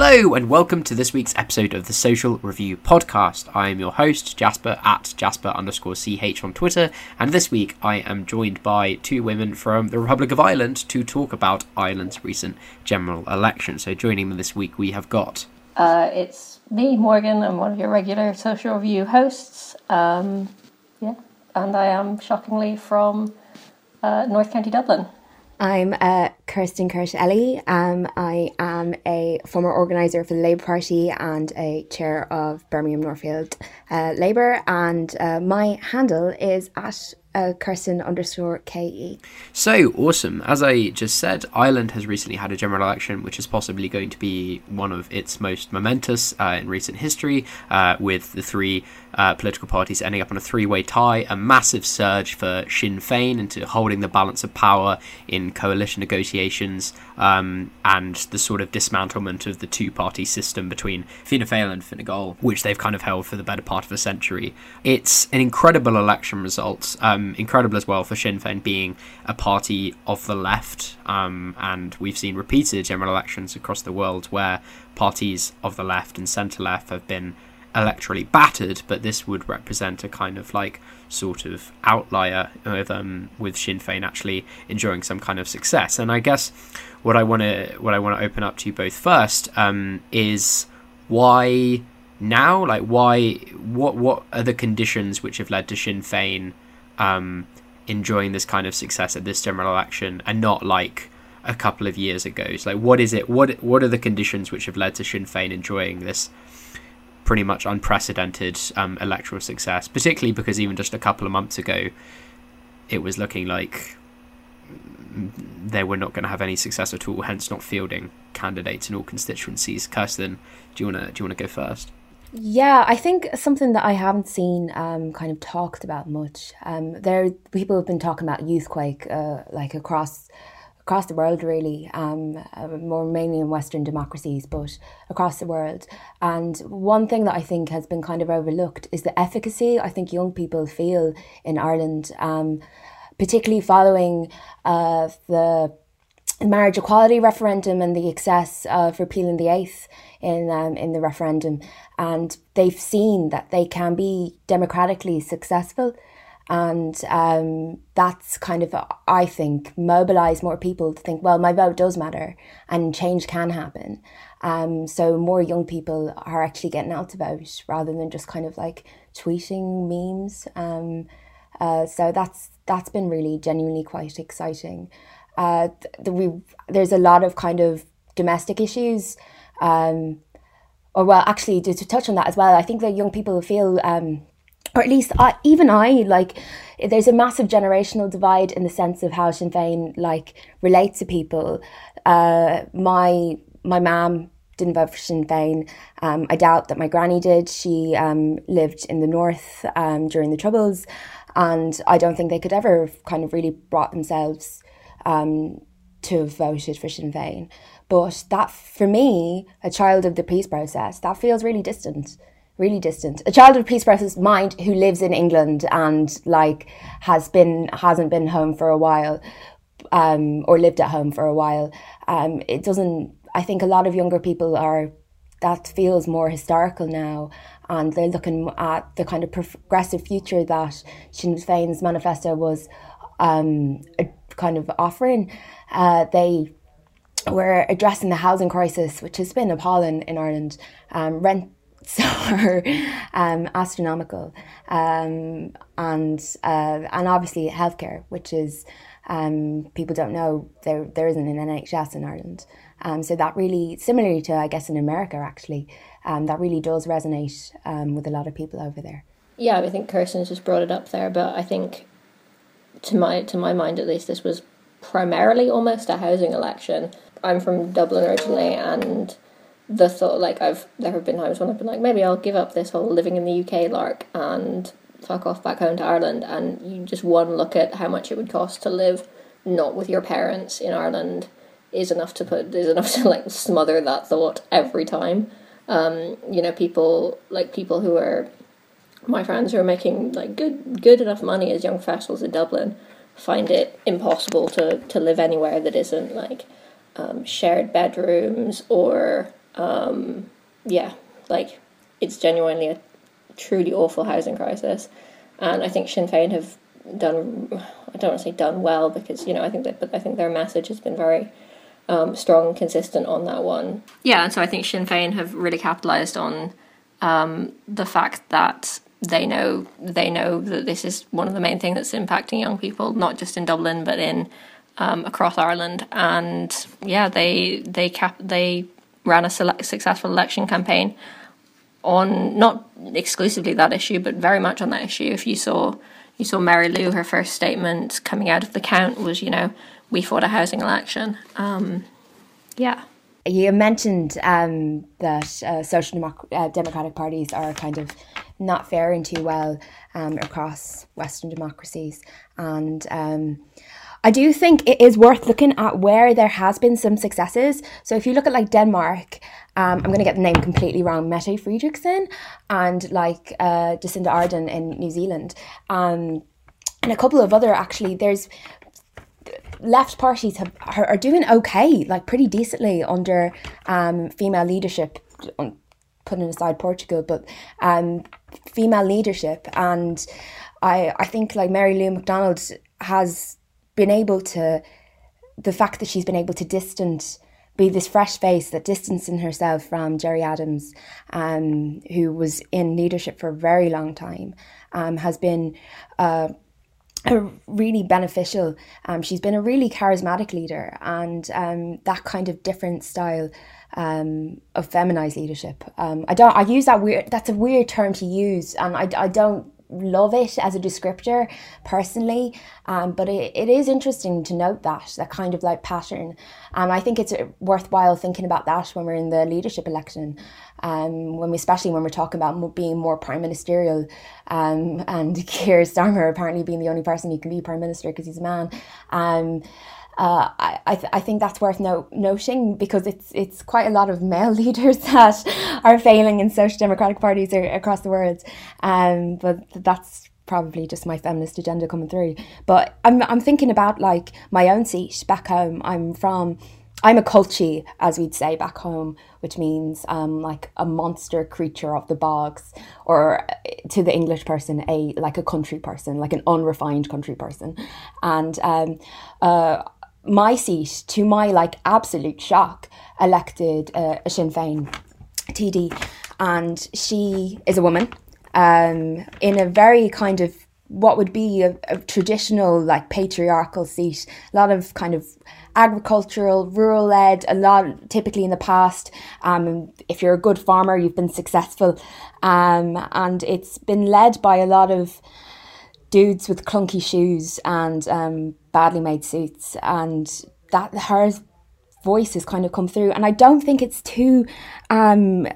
Hello, and welcome to this week's episode of the Social Review Podcast. I am your host, Jasper, at Jasper underscore CH on Twitter, and this week I am joined by two women from the Republic of Ireland to talk about Ireland's recent general election. So, joining me this week, we have got. Uh, it's me, Morgan. I'm one of your regular Social Review hosts. Um, yeah, and I am shockingly from uh, North County Dublin. I'm uh, Kirsten Kurt-Elli. Um, I am a former organiser for the Labour Party and a chair of Birmingham Northfield uh, Labour, and uh, my handle is at uh, Kirsten underscore KE. So awesome. As I just said, Ireland has recently had a general election, which is possibly going to be one of its most momentous uh, in recent history, uh, with the three uh, political parties ending up on a three way tie, a massive surge for Sinn Féin into holding the balance of power in coalition negotiations, um, and the sort of dismantlement of the two party system between Fianna Fáil and Fine Gael, which they've kind of held for the better part of a century. It's an incredible election result. Um, incredible as well for Sinn Féin being a party of the left, um, and we've seen repeated general elections across the world where parties of the left and centre left have been electorally battered, but this would represent a kind of like sort of outlier with um, with Sinn Féin actually enjoying some kind of success. And I guess what I want to what I want to open up to you both first um, is why now, like why what what are the conditions which have led to Sinn Féin um, enjoying this kind of success at this general election and not like a couple of years ago. So like, what is it? What what are the conditions which have led to Sinn Féin enjoying this pretty much unprecedented um, electoral success? Particularly because even just a couple of months ago, it was looking like they were not going to have any success at all. Hence, not fielding candidates in all constituencies. Kirsten, do you wanna do you wanna go first? Yeah, I think something that I haven't seen um, kind of talked about much. Um, there, people have been talking about youthquake, uh, like across across the world, really, um, uh, more mainly in Western democracies, but across the world. And one thing that I think has been kind of overlooked is the efficacy I think young people feel in Ireland, um, particularly following uh, the marriage equality referendum and the excess of repealing the eighth in um, in the referendum, and they've seen that they can be democratically successful, and um, that's kind of I think mobilise more people to think well my vote does matter and change can happen. Um, so more young people are actually getting out to vote rather than just kind of like tweeting memes. Um, uh, so that's that's been really genuinely quite exciting. Uh, we there's a lot of kind of domestic issues um, or well, actually, to, to touch on that as well, I think that young people feel, um, or at least I, even I, like, there's a massive generational divide in the sense of how Sinn Féin like relates to people. Uh, my my mom didn't vote for Sinn Féin. Um, I doubt that my granny did. She um, lived in the north um, during the Troubles, and I don't think they could ever kind of really brought themselves um, to have voted for Sinn Féin. But that, for me, a child of the peace process, that feels really distant, really distant. A child of the peace process mind who lives in England and like has been hasn't been home for a while, um, or lived at home for a while. Um, it doesn't. I think a lot of younger people are. That feels more historical now, and they're looking at the kind of progressive future that Sinn Féin's manifesto was um, kind of offering. Uh, they we're addressing the housing crisis, which has been appalling in Ireland. Um, rents are um, astronomical, um, and uh, and obviously healthcare, which is um, people don't know there there isn't an NHS in Ireland. Um, so that really, similarly to I guess in America, actually, um, that really does resonate um, with a lot of people over there. Yeah, I think Kirsten's just brought it up there, but I think to my to my mind at least, this was primarily almost a housing election I'm from Dublin originally, and the thought like I've there have been times when I've been like maybe I'll give up this whole living in the UK lark and fuck off back home to Ireland, and you just one look at how much it would cost to live not with your parents in Ireland is enough to put is enough to like smother that thought every time. Um, you know, people like people who are my friends who are making like good good enough money as young professionals in Dublin find it impossible to to live anywhere that isn't like um, shared bedrooms or Um, yeah, like it's genuinely a truly awful housing crisis, and I think Sinn Féin have done. I don't want to say done well because you know I think that, but I think their message has been very um, strong and consistent on that one. Yeah, and so I think Sinn Féin have really capitalised on um, the fact that they know they know that this is one of the main things that's impacting young people, not just in Dublin but in um, across Ireland. And yeah, they they cap they ran a select, successful election campaign on not exclusively that issue, but very much on that issue. If you saw you saw Mary Lou, her first statement coming out of the count was, you know, we fought a housing election. Um, yeah. You mentioned um, that uh, social democ- uh, democratic parties are kind of not faring too well um, across Western democracies, and um, I do think it is worth looking at where there has been some successes. So if you look at like Denmark, um, I'm going to get the name completely wrong, Mette Frederiksen, and like uh, Jacinda Ardern in New Zealand, um, and a couple of other actually. There's left parties have, are, doing okay, like pretty decently under um, female leadership, putting aside Portugal, but um, female leadership. And I, I think like Mary Lou McDonald has been able to, the fact that she's been able to distance, be this fresh face that distancing herself from Gerry Adams, um, who was in leadership for a very long time, um, has been uh, really beneficial. Um, she's been a really charismatic leader, and um, that kind of different style um, of feminized leadership. Um, I don't. I use that weird. That's a weird term to use, and I, I don't love it as a descriptor personally, um, but it, it is interesting to note that that kind of like pattern. Um, I think it's worthwhile thinking about that when we're in the leadership election, um, when we, especially when we're talking about being more prime ministerial, um, and Keir Starmer apparently being the only person who can be prime minister because he's a man. Um, uh, I, I, th- I think that's worth no- noting because it's it's quite a lot of male leaders that are failing in social democratic parties across the world. Um, but that's probably just my feminist agenda coming through. But I'm I'm thinking about like my own seat back home. I'm from I'm a culchie, as we'd say back home, which means um, like a monster creature of the bogs, or to the English person, a like a country person, like an unrefined country person, and um, uh, my seat, to my like absolute shock, elected uh, a Sinn Féin TD, and she is a woman um, in a very kind of what would be a, a, traditional like patriarchal seat. A lot of kind of agricultural rural led a lot typically in the past um, if you're a good farmer you've been successful. Um, and it's been led by a lot of dudes with clunky shoes and um, badly made suits, and that her voice has kind of come through. And I don't think it's too. Um,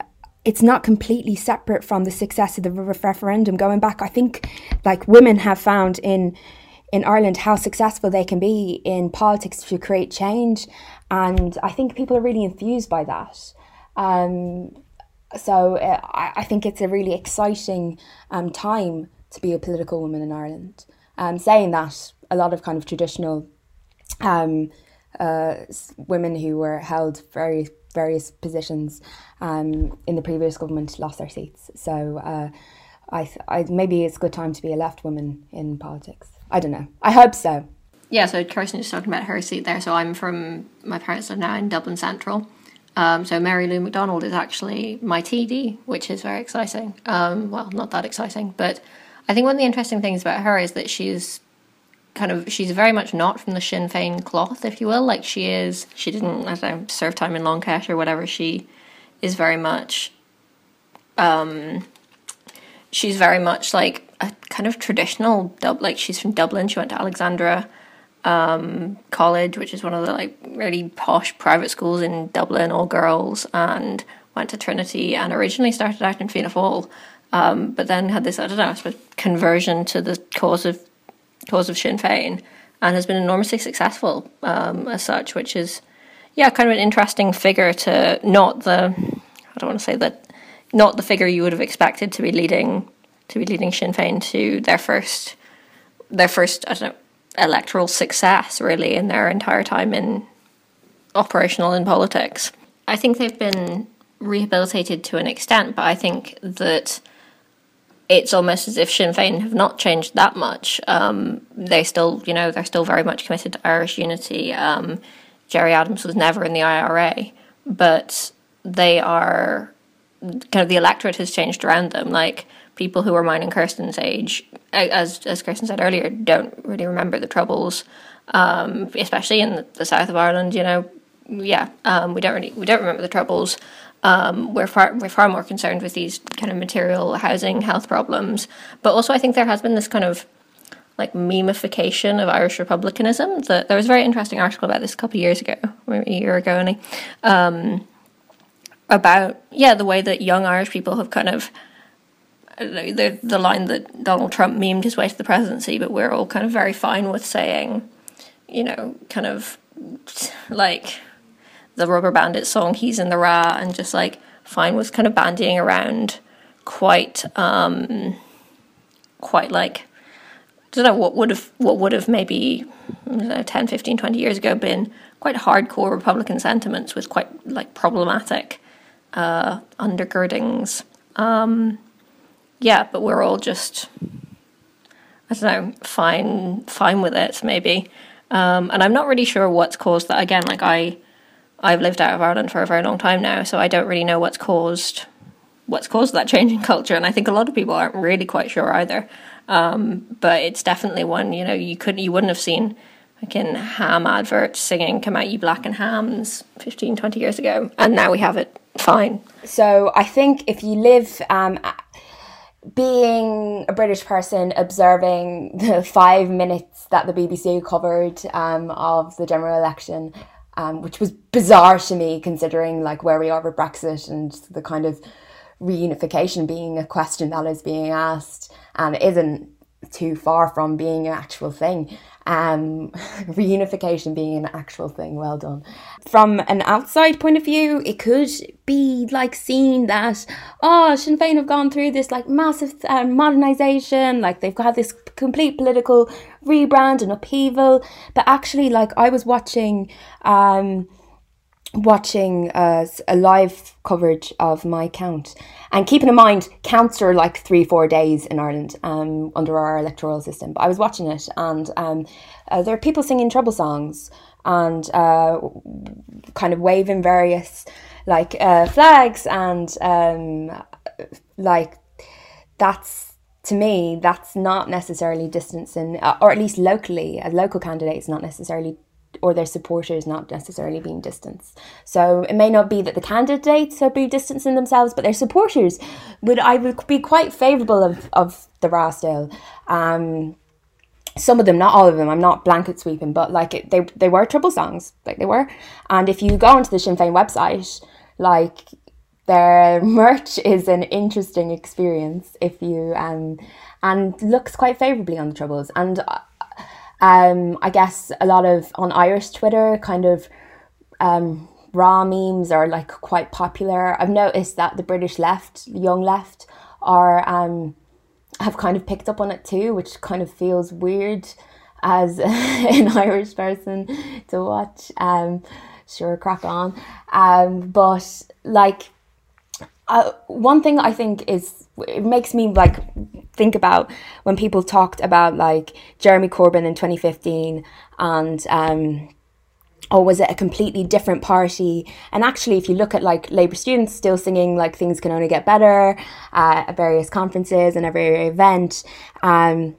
it's not completely separate from the success of the referendum. Going back, I think like women have found in in Ireland how successful they can be in politics to create change, and I think people are really enthused by that. Um, so uh, I, I think it's a really exciting um, time to be a political woman in Ireland. Um, saying that, a lot of kind of traditional um, uh, women who were held very various positions um, in the previous government lost their seats. So uh, I, I maybe it's a good time to be a left woman in politics. I don't know. I hope so. Yeah, so Kirsten just talking about her seat there. So I'm from my parents are now in Dublin Central. Um, so Mary Lou McDonald is actually my TD, which is very exciting. Um, well, not that exciting, but I think one of the interesting things about her is that she's kind of she's very much not from the Sinn Féin cloth, if you will. Like she is, she didn't I don't know, serve time in Long Kesh or whatever. She is very much, um, she's very much like a kind of traditional dub. Like she's from Dublin. She went to Alexandra um, College, which is one of the like really posh private schools in Dublin, all girls, and went to Trinity and originally started out in Fianna Fáil um, but then had this I don't know I suppose, conversion to the cause of cause of Sinn Féin and has been enormously successful um, as such, which is yeah kind of an interesting figure to not the I don't want to say that not the figure you would have expected to be leading to be leading Sinn Féin to their first their first I don't know electoral success really in their entire time in operational in politics. I think they've been rehabilitated to an extent, but I think that it's almost as if Sinn Féin have not changed that much. Um, they still, you know, they're still very much committed to Irish unity. Um, Gerry Adams was never in the IRA, but they are kind of the electorate has changed around them. Like people who are mine and Kirsten's age, as as Kirsten said earlier, don't really remember the troubles, um, especially in the, the, south of Ireland. You know, yeah, um, we don't really we don't remember the troubles. Um, we're far we're far more concerned with these kind of material housing health problems, but also I think there has been this kind of like memification of Irish republicanism. That there was a very interesting article about this a couple of years ago, maybe a year ago only, um, about yeah the way that young Irish people have kind of the the line that Donald Trump memed his way to the presidency, but we're all kind of very fine with saying, you know, kind of like the Rubber Bandit song "He's in the Ra" and just like fine was kind of bandying around quite um quite like I don't know what would have what would have maybe know, 10 15 20 years ago been quite hardcore republican sentiments with quite like problematic uh, undergirdings. Um, yeah but we're all just i don't know fine fine with it maybe. Um, and i'm not really sure what's caused that. Again like i I've lived out of Ireland for a very long time now, so I don't really know what's caused what's caused that change in culture, and I think a lot of people aren't really quite sure either. Um, but it's definitely one you know you couldn't you wouldn't have seen like in ham adverts singing "Come out you black and hams" 15, 20 years ago, and now we have it fine. So I think if you live. Um, being a British person observing the five minutes that the BBC covered um, of the general election, um, which was bizarre to me considering like where we are with Brexit and the kind of reunification being a question that is being asked and isn't too far from being an actual thing. Um, reunification being an actual thing, well done. From an outside point of view, it could be like seen that, oh, Sinn Féin have gone through this like massive uh, modernisation, like they've got this complete political rebrand and upheaval. But actually, like I was watching, um, watching uh, a live coverage of my count and keeping in mind counts are like three four days in ireland um, under our electoral system but i was watching it and um, uh, there are people singing trouble songs and uh, kind of waving various like uh, flags and um, like that's to me that's not necessarily distancing uh, or at least locally a local candidate is not necessarily or their supporters not necessarily being distanced. So it may not be that the candidates are being distancing themselves, but their supporters would I would be quite favourable of, of the RA still. Um, some of them, not all of them. I'm not blanket sweeping, but like it, they they were trouble songs, like they were. And if you go onto the Sinn Féin website, like their merch is an interesting experience if you um and looks quite favourably on the troubles and. Uh, um, I guess a lot of on Irish Twitter, kind of um, RA memes are like quite popular. I've noticed that the British left, young left, are um, have kind of picked up on it too, which kind of feels weird as an Irish person to watch. Um, sure, crack on. Um, but like uh, one thing I think is it makes me like think about when people talked about like Jeremy Corbyn in 2015 and um or was it a completely different party? And actually, if you look at like Labour students still singing like things can only get better uh, at various conferences and every event, um,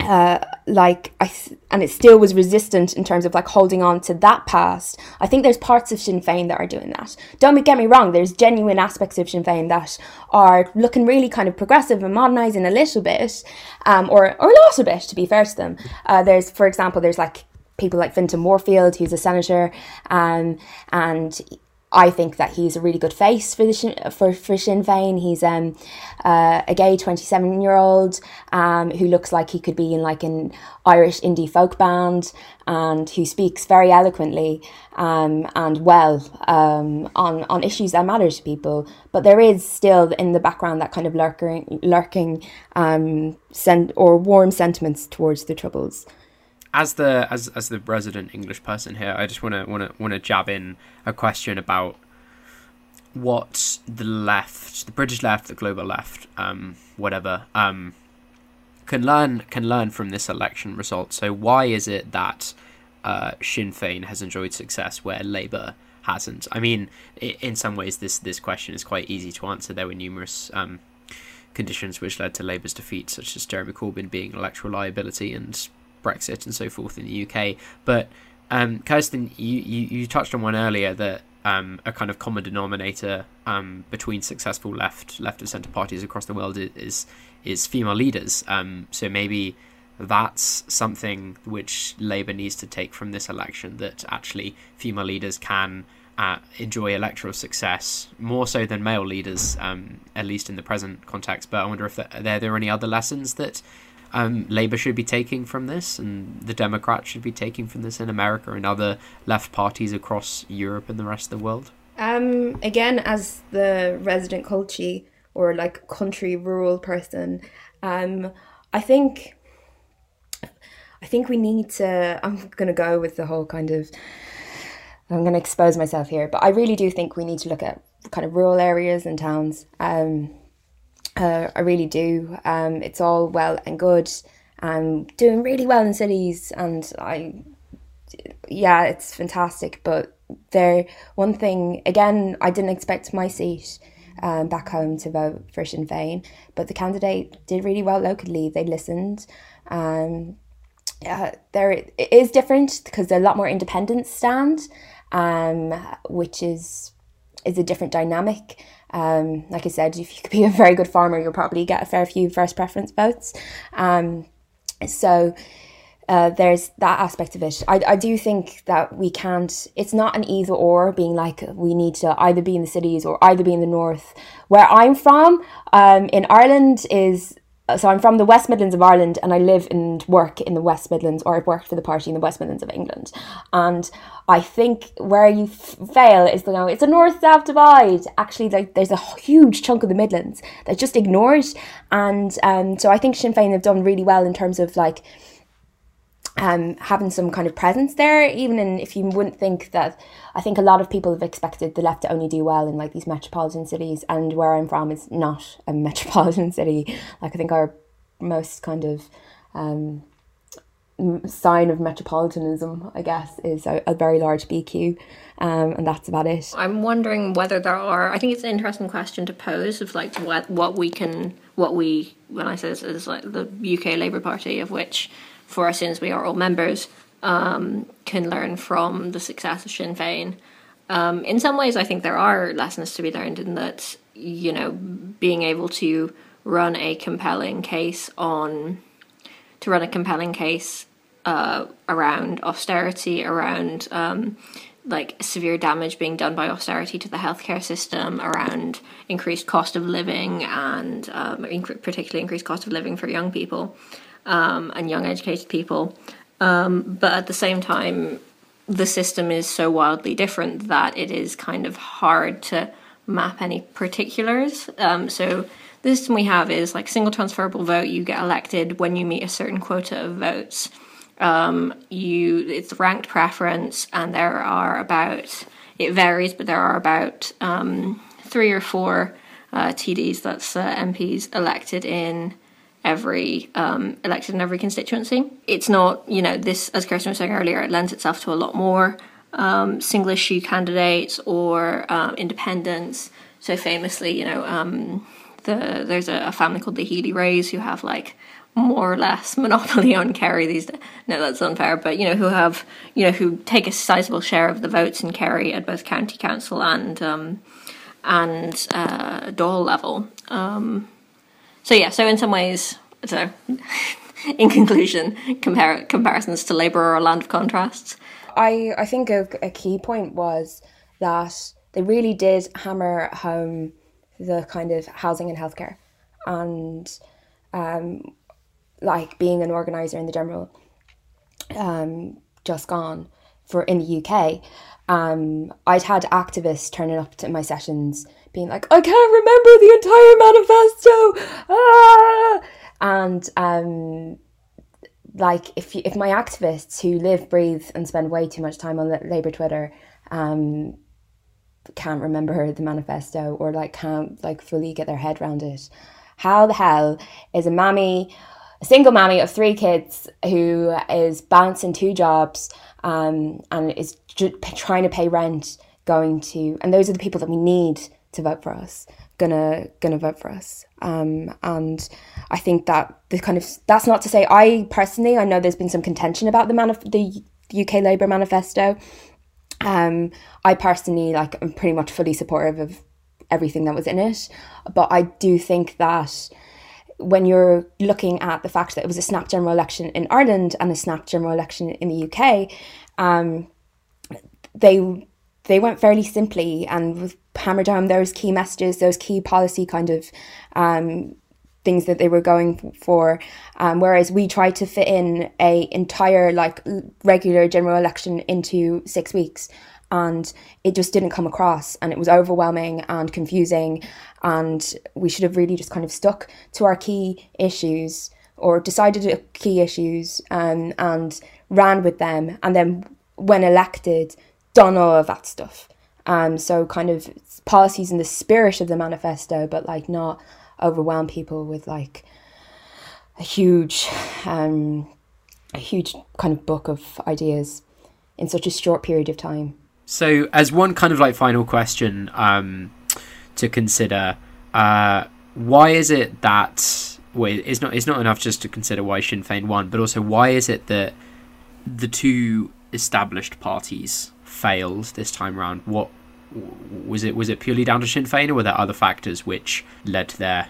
uh, like I th- and it still was resistant in terms of like holding on to that past. I think there's parts of Sinn Féin that are doing that. Don't get me wrong. There's genuine aspects of Sinn Féin that are looking really kind of progressive and modernising a little bit, um, or or a lot of bit to be fair to them. Uh, there's, for example, there's like people like Fintan Warfield, who's a senator, um, and I think that he's a really good face for the for for Sinn Féin. He's um, uh, a gay twenty seven year old um, who looks like he could be in like an Irish indie folk band and who speaks very eloquently um, and well um, on on issues that matter to people. But there is still in the background that kind of lurking lurking um, sent or warm sentiments towards the troubles as the as as the resident English person here, I just want to want to want to jab in a question about what the left, the British left, the global left, um, whatever, um, can learn can learn from this election result. So why is it that uh, Sinn Féin has enjoyed success where Labour hasn't? I mean, in some ways, this this question is quite easy to answer. There were numerous um, conditions which led to Labour's defeat, such as Jeremy Corbyn being electoral liability and Brexit and so forth in the UK. But um, Kirsten, you, you, you touched on one earlier that um, a kind of common denominator um, between successful left left of centre parties across the world is is female leaders. Um, so maybe that's something which Labour needs to take from this election that actually female leaders can uh, enjoy electoral success more so than male leaders, um, at least in the present context. But I wonder if there, are there any other lessons that um, Labour should be taking from this, and the Democrats should be taking from this in America and other left parties across Europe and the rest of the world? Um, again, as the resident culture or like country rural person, um, I think I think we need to. I'm gonna go with the whole kind of. I'm gonna expose myself here, but I really do think we need to look at kind of rural areas and towns. Um, uh, I really do. Um, it's all well and good. I'm doing really well in cities, and I, yeah, it's fantastic. But there, one thing again, I didn't expect my seat um, back home to vote for Sinn Féin, but the candidate did really well locally. They listened. Um, uh, there it is different because a lot more independent stand, um, which is is a different dynamic. Um, like I said, if you could be a very good farmer, you'll probably get a fair few first preference votes. Um, so uh, there's that aspect of it. I, I do think that we can't, it's not an either or being like we need to either be in the cities or either be in the north. Where I'm from um, in Ireland is so I'm from the West Midlands of Ireland and I live and work in the West Midlands or I've worked for the party in the West Midlands of England. And I think where you f- fail is, you know, it's a north-south divide. Actually, like, there's a huge chunk of the Midlands that's just ignored. And um, so I think Sinn Féin have done really well in terms of like um, having some kind of presence there, even in if you wouldn't think that. I think a lot of people have expected the left to only do well in like these metropolitan cities, and where I'm from is not a metropolitan city. Like I think our most kind of um, sign of metropolitanism, I guess, is a, a very large BQ, um, and that's about it. I'm wondering whether there are. I think it's an interesting question to pose of like what what we can what we when I say this is like the UK Labour Party of which for us since we are all members, um, can learn from the success of Sinn Féin. Um, in some ways, I think there are lessons to be learned in that, you know, being able to run a compelling case on, to run a compelling case uh, around austerity, around um, like severe damage being done by austerity to the healthcare system, around increased cost of living and um, particularly increased cost of living for young people um, and young educated people. Um, but at the same time, the system is so wildly different that it is kind of hard to map any particulars. Um, so the system we have is like single transferable vote. You get elected when you meet a certain quota of votes. Um, you it's ranked preference, and there are about it varies, but there are about um, three or four uh, TDs, that's uh, MPs elected in every um, elected in every constituency. It's not, you know, this, as Kirsten was saying earlier, it lends itself to a lot more um, single issue candidates or um, independents. So famously, you know, um, the there's a, a, family called the Healy-Raes who have like more or less monopoly on Kerry these days. No, that's unfair, but you know, who have you know who take a sizable share of the votes in Kerry at both county council and um, and uh, Dáil level. Um, so yeah, so in some ways, so in conclusion, compare comparisons to Labour are a land of contrasts. I I think a, a key point was that they really did hammer home the kind of housing and healthcare, and um, like being an organizer in the general, um, just gone for in the UK. Um, I'd had activists turning up to my sessions being like, I can't remember the entire manifesto. Ah! And um, like, if if my activists who live, breathe, and spend way too much time on Labour Twitter, um, can't remember the manifesto or like can't like fully get their head around it. How the hell is a mammy, a single mammy of three kids who is balancing two jobs um, and is trying to pay rent going to, and those are the people that we need to vote for us, gonna gonna vote for us. Um, and I think that the kind of that's not to say I personally I know there's been some contention about the manif- the UK Labour manifesto. Um, I personally like I'm pretty much fully supportive of everything that was in it, but I do think that when you're looking at the fact that it was a snap general election in Ireland and a snap general election in the UK, um, they they went fairly simply and hammered down those key messages, those key policy kind of um, things that they were going for. Um, whereas we tried to fit in a entire like regular general election into six weeks, and it just didn't come across, and it was overwhelming and confusing, and we should have really just kind of stuck to our key issues or decided key issues um, and ran with them, and then when elected done all of that stuff. Um, so kind of policies in the spirit of the manifesto, but like not overwhelm people with like a huge, um, a huge kind of book of ideas in such a short period of time. So, as one kind of like final question um, to consider, uh, why is it that well, it's not it's not enough just to consider why Sinn Féin won, but also why is it that the two established parties failed this time around. What was it? Was it purely down to Sinn Féin, or were there other factors which led to their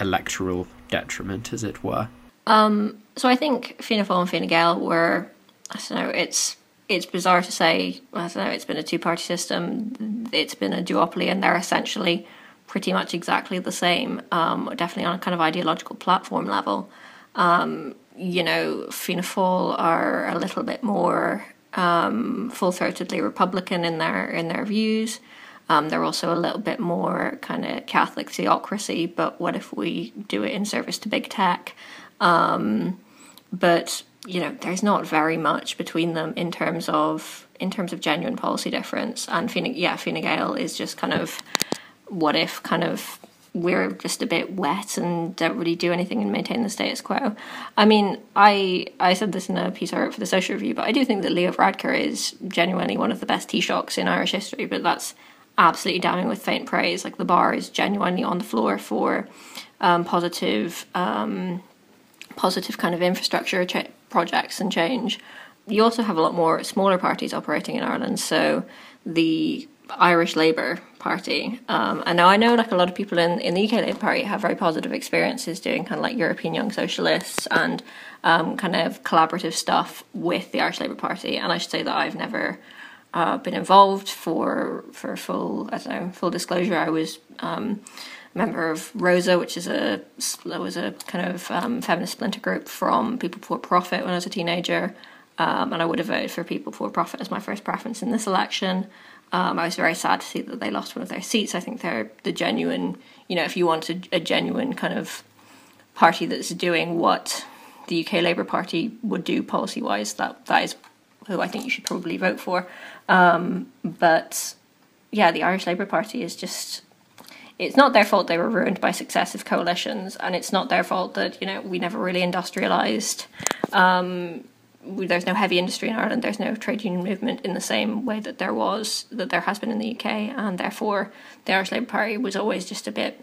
electoral detriment, as it were? Um, so I think Fianna Fáil and Fine Gael were. I don't know. It's it's bizarre to say. I don't know. It's been a two party system. It's been a duopoly, and they're essentially pretty much exactly the same. Um, definitely on a kind of ideological platform level. Um, you know, Fianna Fáil are a little bit more um, full throatedly Republican in their in their views. Um, they're also a little bit more kind of Catholic theocracy, but what if we do it in service to big tech? Um, but you know, there's not very much between them in terms of in terms of genuine policy difference. And Fine, yeah, Fine Gael is just kind of what if kind of we're just a bit wet and don't really do anything and maintain the status quo. I mean, I I said this in a piece I wrote for the Social Review, but I do think that Leo Varadkar is genuinely one of the best Taoiseachs in Irish history, but that's absolutely damning with faint praise. Like the bar is genuinely on the floor for um, positive, um, positive kind of infrastructure projects and change. You also have a lot more smaller parties operating in Ireland, so the Irish Labour Party. Um, and now I know like a lot of people in, in the UK Labour Party have very positive experiences doing kind of like European Young Socialists and um, kind of collaborative stuff with the Irish Labour Party. And I should say that I've never uh, been involved for for full I don't know full disclosure. I was um, member of Rosa, which is a was a kind of um, feminist splinter group from People for Profit when I was a teenager. Um, and I would have voted for People for Profit as my first preference in this election. Um, I was very sad to see that they lost one of their seats. I think they're the genuine, you know, if you want a, a genuine kind of party that's doing what the UK Labour Party would do policy wise, that that is who I think you should probably vote for. Um, but yeah, the Irish Labour Party is just. It's not their fault they were ruined by successive coalitions, and it's not their fault that you know we never really industrialised. Um, there's no heavy industry in Ireland. There's no trade union movement in the same way that there was that there has been in the UK, and therefore the Irish Labour Party was always just a bit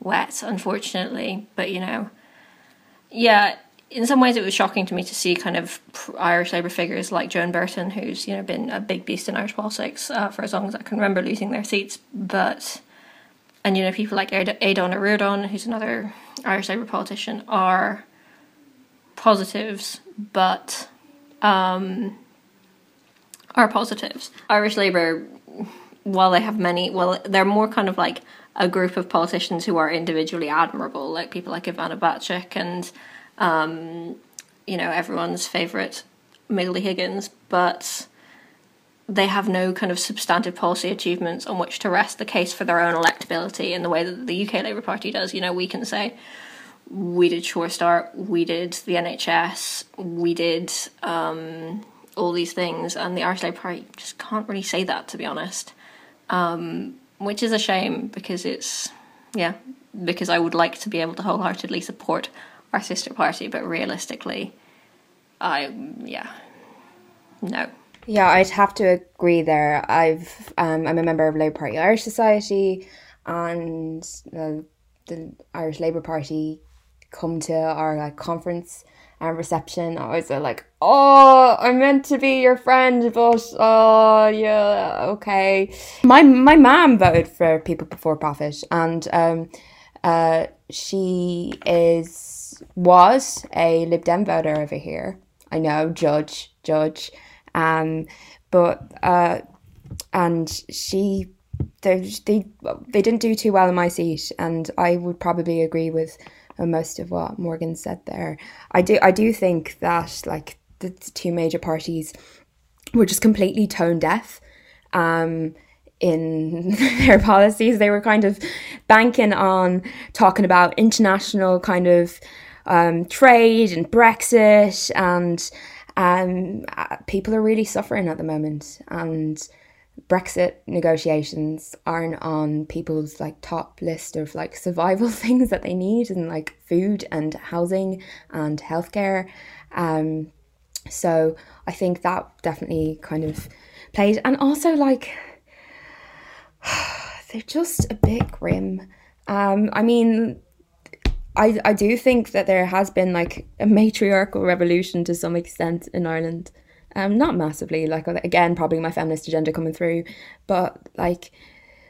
wet, unfortunately. But you know, yeah, in some ways it was shocking to me to see kind of Irish Labour figures like Joan Burton, who's you know been a big beast in Irish politics uh, for as long as I can remember, losing their seats. But and you know people like Aodhán Ó Ríordáin, who's another Irish Labour politician, are positives, but um, are positives. Irish Labour, while they have many, well, they're more kind of like a group of politicians who are individually admirable, like people like Ivana Bacik and, um, you know, everyone's favourite Michael D Higgins, but they have no kind of substantive policy achievements on which to rest the case for their own electability in the way that the UK Labour Party does. You know, we can say, we did Sure Start, we did the NHS, we did um, all these things, and the Irish Labour Party just can't really say that, to be honest. um, which is a shame because it's yeah because I would like to be able to wholeheartedly support our sister party, but realistically, I yeah no. Yeah, I'd have to agree there. I've um, I'm a member of Labour Party Irish Society, and the Irish Labour Party come to our like conference and reception. I was like, "Oh, I'm meant to be your friend, but oh yeah, okay." My my mom voted for People Before Profit, and um, uh, she is was a Lib Dem voter over here. I know, judge, judge. Um, but uh, and she they they they didn't do too well in my seat, and I would probably agree with most of what Morgan said there. I do I do think that like the two major parties were just completely tone deaf. Um, in their policies. They were kind of banking on talking about international kind of um, trade and Brexit and um, uh, people are really suffering at the moment, and Brexit negotiations aren't on people's like top list of like survival things that they need, and like food and housing and healthcare. Um, so I think that definitely kind of played, and also like they're just a bit grim. Um, I mean, I I do think that there has been like a matriarchal revolution to some extent in Ireland. Um, not massively, like again, probably my feminist agenda coming through, but like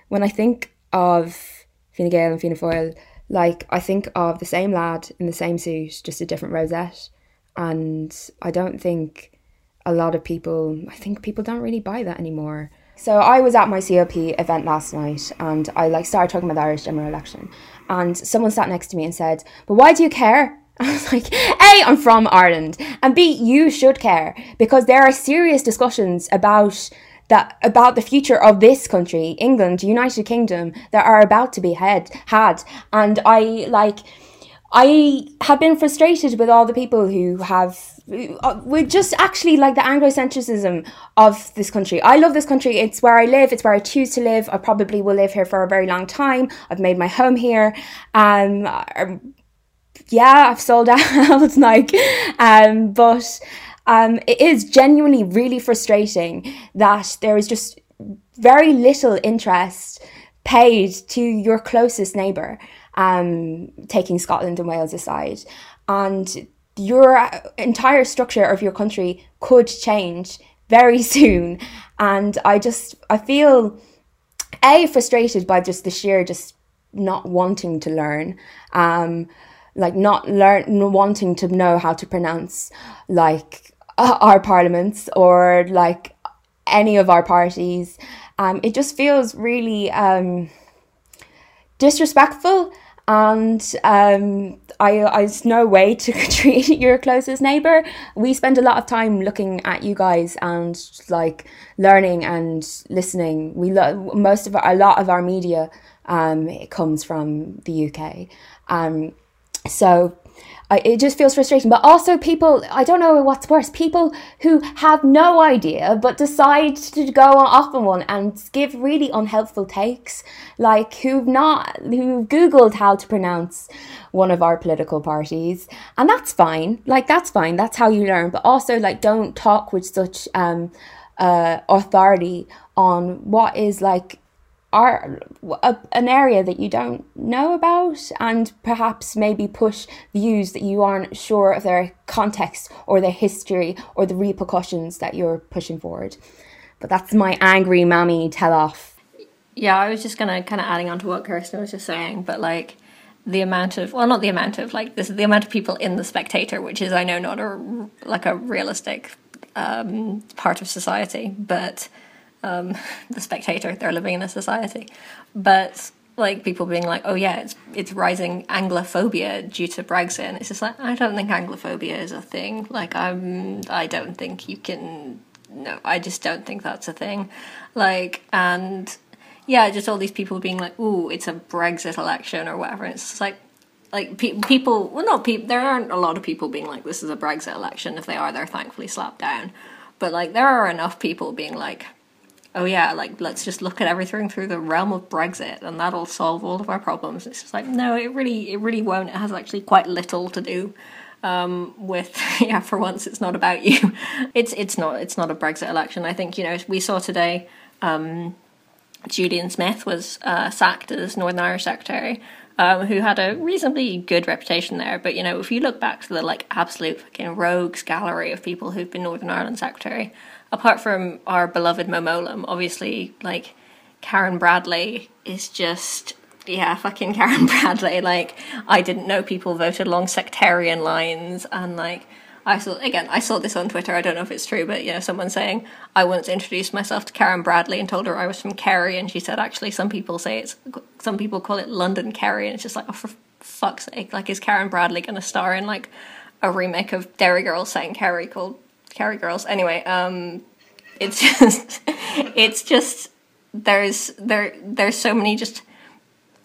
when I think of Fine Gael and Fianna Fáil, like I think of the same lad in the same suit, just a different rosette, and I don't think a lot of people. I think people don't really buy that anymore. So I was at my CLP event last night, and I like started talking about the Irish general election, and someone sat next to me and said, But why do you care? I was like, A, I'm from Ireland, and B, you should care because there are serious discussions about that about the future of this country, England, United Kingdom, that are about to be had had. And I like I have been frustrated with all the people who have uh, we're just actually like the Anglocentrism of this country. I love this country. It's where I live. It's where I choose to live. I probably will live here for a very long time. I've made my home here. Um, um yeah, I've sold out. like, um, but um, it is genuinely really frustrating that there is just very little interest paid to your closest neighbour. Um, taking Scotland and Wales aside, and your entire structure of your country could change very soon. And i just i feel a frustrated by just the sheer just not wanting to learn um like not learn wanting to know how to pronounce like uh, our parliaments or like any of our parties. Um it just feels really um disrespectful and um, I, I there's no way to treat your closest neighbor. We spend a lot of time looking at you guys and like learning and listening. We lo- most of our, a lot of our media um, it comes from the UK. Um, so I, it just feels frustrating. But also, people, I don't know what's worse, people who have no idea but decide to go off on one and give really unhelpful takes, like who've not, who've Googled how to pronounce one of our political parties. And that's fine. Like, that's fine. That's how you learn. But also, like, don't talk with such um, uh, authority on what is like are a, an area that you don't know about and perhaps maybe push views that you aren't sure of their context or their history or the repercussions that you're pushing forward. But that's my angry mammy tell off. Yeah, I was just gonna kind of adding on to what Kirsten was just saying, but like the amount of well, not the amount of like this, the amount of people in the Spectator, which is I know not a like a realistic um, part of society, but um, the spectator they're living in a society. But like people being like oh yeah it's it's rising anglophobia due to brexit. And it's just like i don't think anglophobia is a thing. Like i'm i don't think you can no i just don't think that's a thing. Like and yeah just all these people being like ooh it's a brexit election or whatever. And it's just like like pe- people well not people there aren't a lot of people being like this is a brexit election if they are they're thankfully slapped down. But like there are enough people being like oh yeah, like let's just look at everything through the realm of Brexit and that'll solve all of our problems. It's just like no, it really it really won't. It has actually quite little to do um, with yeah. For once, it's not about you. It's it's not it's not a Brexit election. I think you know we saw today. Um, Julian Smith was uh, sacked as Northern Irish Secretary, um, who had a reasonably good reputation there. But you know, if you look back to the like absolute fucking rogues gallery of people who've been Northern Ireland Secretary, apart from our beloved Mo Mowlam, obviously like Karen Bradley is just yeah, fucking Karen Bradley. Like I didn't know people voted along sectarian lines and like I saw again. I saw this on Twitter. I don't know if it's true, but you know, someone saying I once introduced myself to Karen Bradley and told her I was from Derry, and she said actually some people say it's some people call it London Derry, and it's just like oh for fuck's sake, like is Karen Bradley to star in like a remake of Derry Girls saying Kerry called Kerry Girls? Anyway, um, it's just it's just there's there there's so many just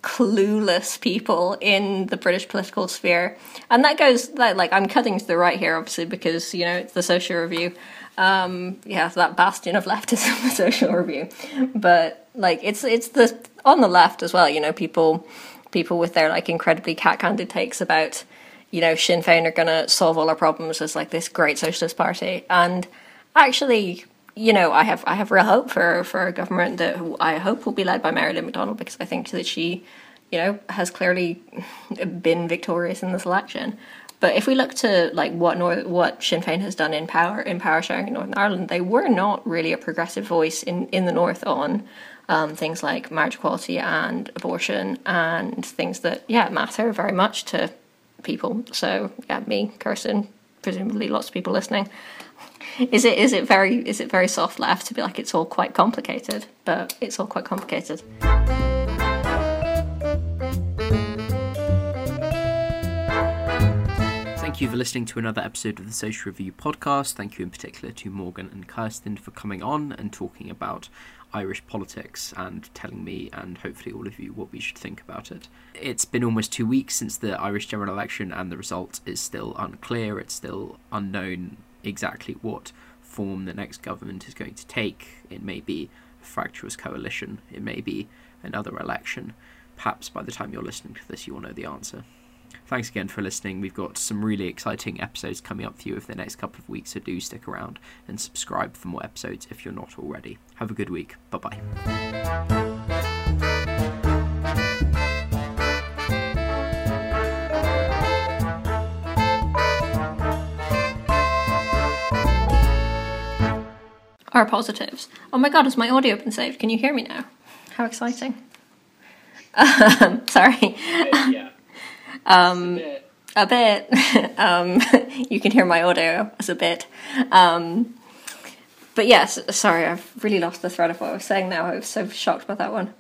clueless people in the British political sphere, and that goes that like I'm cutting to the right here, obviously because you know it's the Social Review. Um, yeah, that bastion of leftism, the Social Review, but like it's it's the on the left as well. You know, people people with their like incredibly cat-handed takes about you know Sinn Féin are going to solve all our problems as like this great socialist party, and actually you know, I have I have real hope for for a government that I hope will be led by Mary Lou McDonald because I think that she, you know, has clearly been victorious in this election. But if we look to like what North, what Sinn Féin has done in power in power sharing in Northern Ireland, they were not really a progressive voice in in the north on um, things like marriage equality and abortion and things that yeah matter very much to people. So yeah, me, Kirsten, presumably lots of people listening is it is it very is it very soft left to be like it's all quite complicated, but it's all quite complicated. Thank you for listening to another episode of the Social Review podcast. Thank you in particular to Morgan and Kirsten for coming on and talking about Irish politics and telling me and hopefully all of you what we should think about it. It's been almost two weeks since the Irish general election and the result is still unclear. It's still unknown exactly what form the next government is going to take. It may be a fractious coalition, it may be another election. Perhaps by the time you're listening to this, you will know the answer. Thanks again for listening. We've got some really exciting episodes coming up for you over the next couple of weeks, so do stick around and subscribe for more episodes if you're not already. Have a good week. Bye bye. are positives. Oh my god, has my audio been saved? Can you hear me now? How exciting. Um, sorry. Yeah. Um, a bit. A bit. um, you can hear my audio as a bit. Um, but yes, sorry, I've really lost the thread of what I was saying now. I was so shocked by that one.